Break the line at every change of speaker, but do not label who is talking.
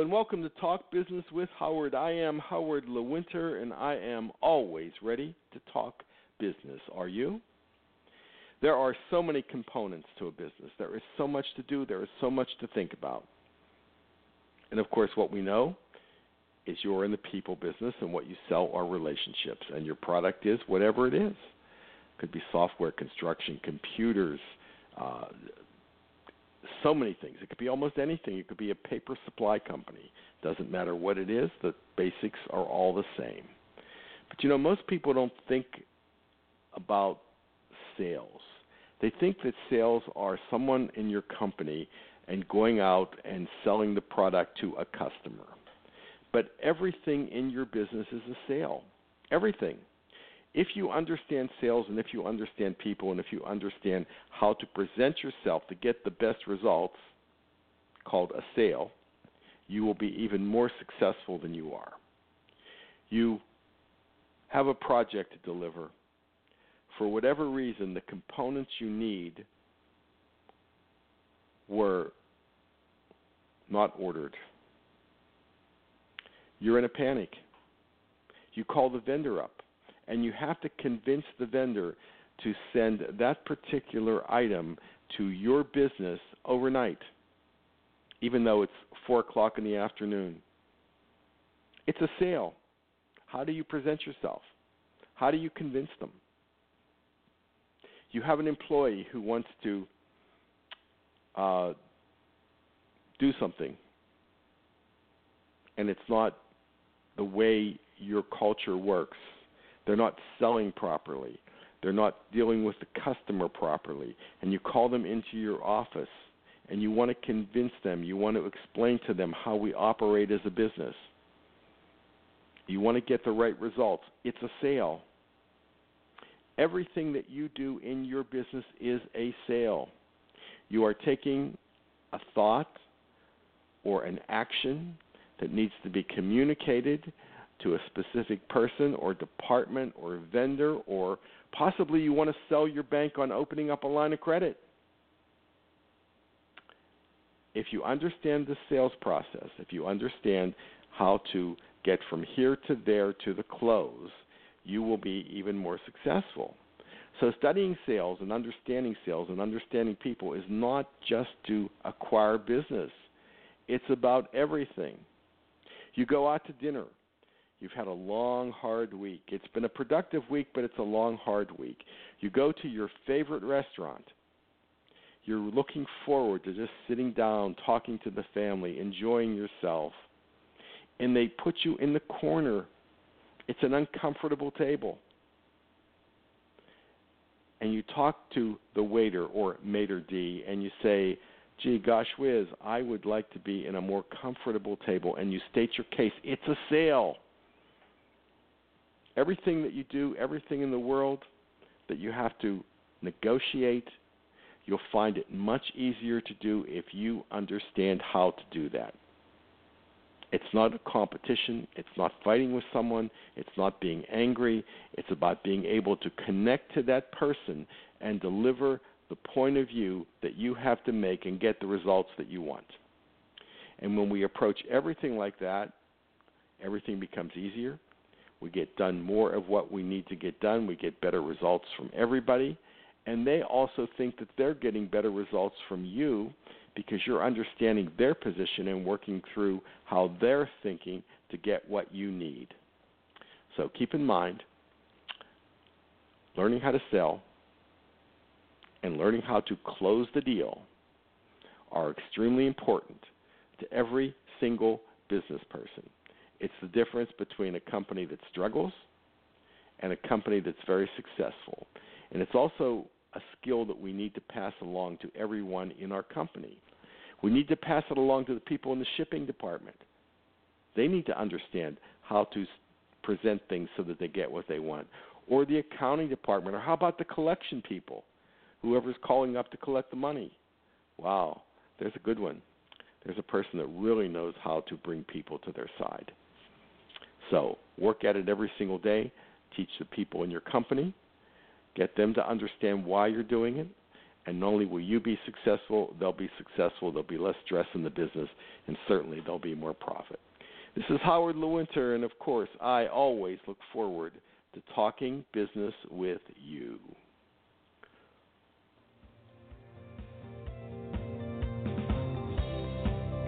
And welcome to Talk Business with Howard. I am Howard Lewinter and I am always ready to talk business. Are you? There are so many components to a business. There is so much to do, there is so much to think about. And of course, what we know is you're in the people business and what you sell are relationships and your product is whatever it is. It could be software, construction, computers, uh, so many things. It could be almost anything. It could be a paper supply company. Doesn't matter what it is, the basics are all the same. But you know, most people don't think about sales. They think that sales are someone in your company and going out and selling the product to a customer. But everything in your business is a sale. Everything if you understand sales and if you understand people and if you understand how to present yourself to get the best results, called a sale, you will be even more successful than you are. You have a project to deliver. For whatever reason, the components you need were not ordered. You're in a panic. You call the vendor up and you have to convince the vendor to send that particular item to your business overnight, even though it's four o'clock in the afternoon. It's a sale. How do you present yourself? How do you convince them? You have an employee who wants to uh, do something, and it's not the way your culture works they're not selling properly. They're not dealing with the customer properly. And you call them into your office and you want to convince them, you want to explain to them how we operate as a business. You want to get the right results. It's a sale. Everything that you do in your business is a sale. You are taking a thought or an action that needs to be communicated to a specific person or department or vendor, or possibly you want to sell your bank on opening up a line of credit. If you understand the sales process, if you understand how to get from here to there to the close, you will be even more successful. So, studying sales and understanding sales and understanding people is not just to acquire business, it's about everything. You go out to dinner You've had a long, hard week. It's been a productive week, but it's a long, hard week. You go to your favorite restaurant. You're looking forward to just sitting down, talking to the family, enjoying yourself. And they put you in the corner. It's an uncomfortable table. And you talk to the waiter or maitre d' and you say, gee, gosh whiz, I would like to be in a more comfortable table. And you state your case. It's a sale everything that you do, everything in the world that you have to negotiate, you'll find it much easier to do if you understand how to do that. It's not a competition. It's not fighting with someone. It's not being angry. It's about being able to connect to that person and deliver the point of view that you have to make and get the results that you want. And when we approach everything like that, everything becomes easier. We get done more of what we need to get done. We get better results from everybody. And they also think that they're getting better results from you because you're understanding their position and working through how they're thinking to get what you need. So keep in mind, learning how to sell and learning how to close the deal are extremely important to every single business person. It's the difference between a company that struggles and a company that's very successful. And it's also a skill that we need to pass along to everyone in our company. We need to pass it along to the people in the shipping department. They need to understand how to present things so that they get what they want. Or the accounting department, or how about the collection people? Whoever's calling up to collect the money. Wow, there's a good one. There's a person that really knows how to bring people to their side. So work at it every single day. Teach the people in your company. Get them to understand why you're doing it. And not only will you be successful, they'll be successful. There'll be less stress in the business, and certainly there'll be more profit. This is Howard Lewinter, and of course, I always look forward to talking business with you.